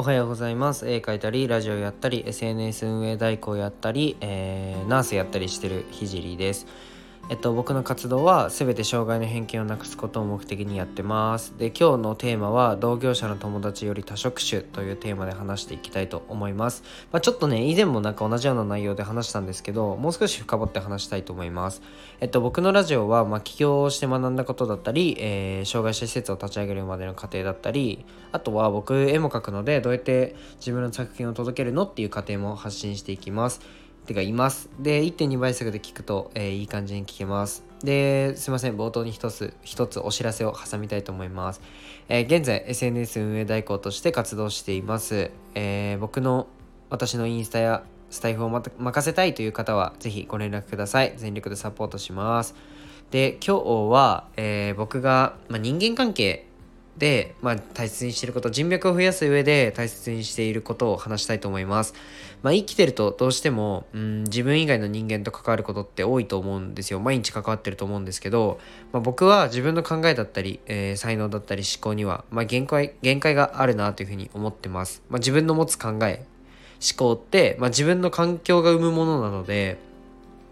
おはようございます。絵描いたりラジオやったり SNS 運営代行やったり、えー、ナースやったりしてるひじりです。えっと、僕の活動は全て障害の偏見をなくすことを目的にやってます。で今日のテーマは同業者の友達より多職種というテーマで話していきたいと思います、まあ、ちょっとね以前もなんか同じような内容で話したんですけどもう少し深掘って話したいと思います。えっと僕のラジオはまあ起業して学んだことだったり、えー、障害者施設を立ち上げるまでの過程だったりあとは僕絵も描くのでどうやって自分の作品を届けるのっていう過程も発信していきます。てかいます。で、1.2倍速で聞くと、えー、いい感じに聞けます。で、すいません、冒頭に一つ、一つお知らせを挟みたいと思います。えー、現在、SNS 運営代行として活動しています。えー、僕の、私のインスタやスタイフをま任せたいという方は、ぜひご連絡ください。全力でサポートします。で、今日は、え僕が、ま、人間関係で、まあ、大切にしていること人脈を増やす上で大切にしていることを話したいと思います、まあ、生きてるとどうしても、うん、自分以外の人間と関わることって多いと思うんですよ。毎日関わってると思うんですけど、まあ、僕は自分の考えだったり、えー、才能だったり思考には、まあ、限界限界があるなというふうに思ってます、まあ、自分の持つ考え思考って、まあ、自分の環境が生むものなので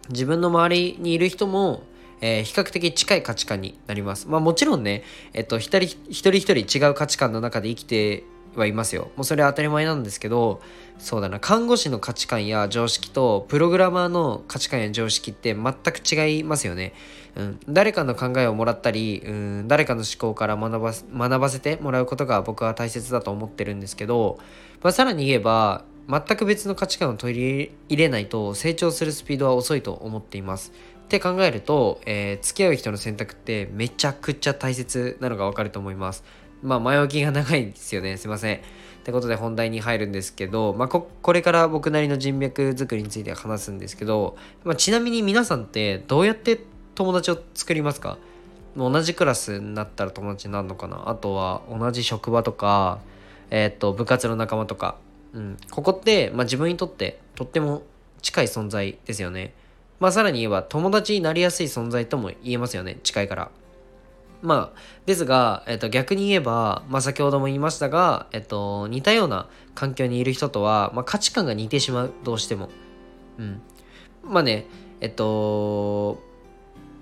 自分の周りにいる人もえー、比較的近い価値観になります。まあもちろんね、えっと、一人一人一人違う価値観の中で生きてはいますよ。もうそれは当たり前なんですけど、そうだな、看護師の価値観や常識と、プログラマーの価値観や常識って全く違いますよね。うん、誰かの考えをもらったり、うん、誰かの思考から学ば学ばせてもらうことが僕は大切だと思ってるんですけど、まあ、さらに言えば、全く別の価値観を取り入れないと成長するスピードは遅いと思っています。って考えると、えー、付き合う人の選択ってめちゃくちゃ大切なのがわかると思います。まあ前置きが長いんですよね。すいません。ってことで本題に入るんですけど、まあこ、これから僕なりの人脈作りについて話すんですけど、まあ、ちなみに皆さんってどうやって友達を作りますか？同じクラスになったら友達になるのかな？あとは同じ職場とか、えっ、と、部活の仲間とか。うん。ここって、まあ、自分にとってとっても近い存在ですよね。まあさらに言えば友達になりやすい存在とも言えますよね。近いから。まあですが、えっと、逆に言えば、まあ、先ほども言いましたが、えっと、似たような環境にいる人とは、まあ、価値観が似てしまう。どうしても。うん。まあねえっと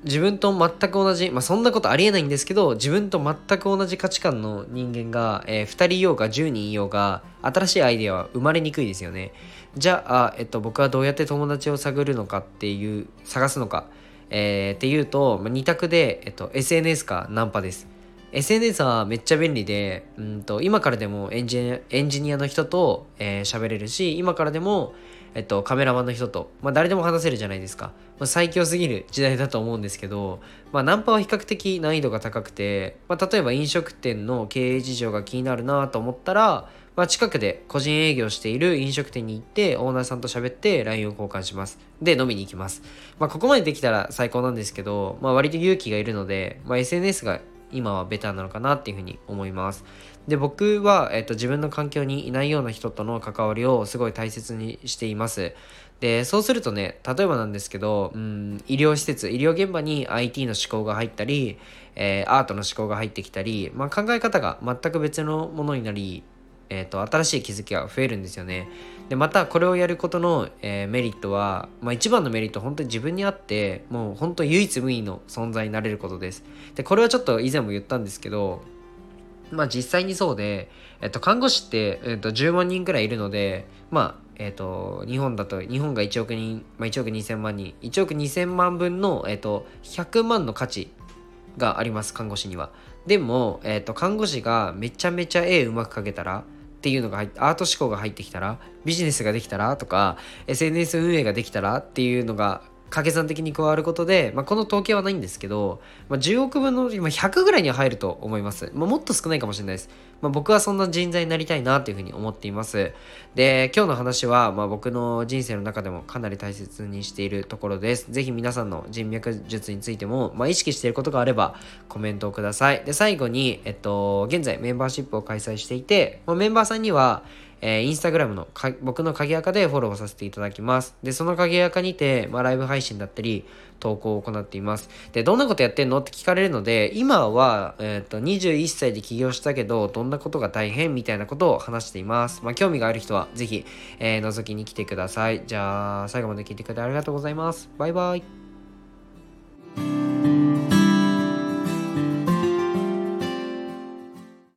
自分と全く同じ、まあ、そんなことありえないんですけど自分と全く同じ価値観の人間が、えー、2人いようが10人いようが新しいアイデアは生まれにくいですよね。じゃあ、えっと、僕はどうやって友達を探るのかっていう探すのか、えー、っていうと、まあ、2択で、えっと、SNS かナンパです。SNS はめっちゃ便利で、うんと、今からでもエンジニアの人と喋、えー、れるし今からでもえっと、カメラマンの人と、まあ、誰でも話せるじゃないですか。まあ、最強すぎる時代だと思うんですけど、まあ、ナンパは比較的難易度が高くて、まあ、例えば飲食店の経営事情が気になるなと思ったら、まあ、近くで個人営業している飲食店に行ってオーナーさんと喋って LINE を交換します。で、飲みに行きます。まあ、ここまでできたら最高なんですけど、まあ、割と勇気がいるので、まあ、SNS が今はベターなのかなっていうふうに思います。で僕は、えっと、自分の環境にいないような人との関わりをすごい大切にしています。でそうするとね例えばなんですけど、うん、医療施設医療現場に IT の思考が入ったり、えー、アートの思考が入ってきたり、まあ、考え方が全く別のものになりえーと、新しい気づきが増えるんですよね。でまたこれをやることの、えー、メリットは、まあ、一番のメリットは本当に自分にあってもう本当唯一無二の存在になれることです。でこれはちょっと以前も言ったんですけどまあ実際にそうで、えっと、看護師って、えっと、10万人くらいいるのでまあえっと、日本だと日本が1億人、まあ、1億2000万人1億2000万分の、えっと、100万の価値があります看護師にはでも、えっと、看護師がめちゃめちゃ絵うまく描けたらっていうのが入ってアート思考が入ってきたらビジネスができたらとか SNS 運営ができたらっていうのが掛け算的に加わることで、まあ、この統計はないんですけど、まあ、10億分の今100ぐらいには入ると思います。まあ、もっと少ないかもしれないです。まあ、僕はそんな人材になりたいなというふうに思っています。で、今日の話は、まあ、僕の人生の中でもかなり大切にしているところです。ぜひ皆さんの人脈術についても、まあ、意識していることがあればコメントをください。で、最後に、えっと、現在メンバーシップを開催していて、まあ、メンバーさんには、えー、インスタグラムのか僕の鍵垢でフォローさせていただきます。で、その鍵垢にて、まあ、ライブ配信だったり、投稿を行っています。で、どんなことやってんのって聞かれるので、今は、えっ、と、21歳で起業したけど、どんなことが大変みたいなことを話しています。まあ、興味がある人は、ぜひ、えー、覗きに来てください。じゃあ、最後まで聞いてくれてありがとうございます。バイバイ。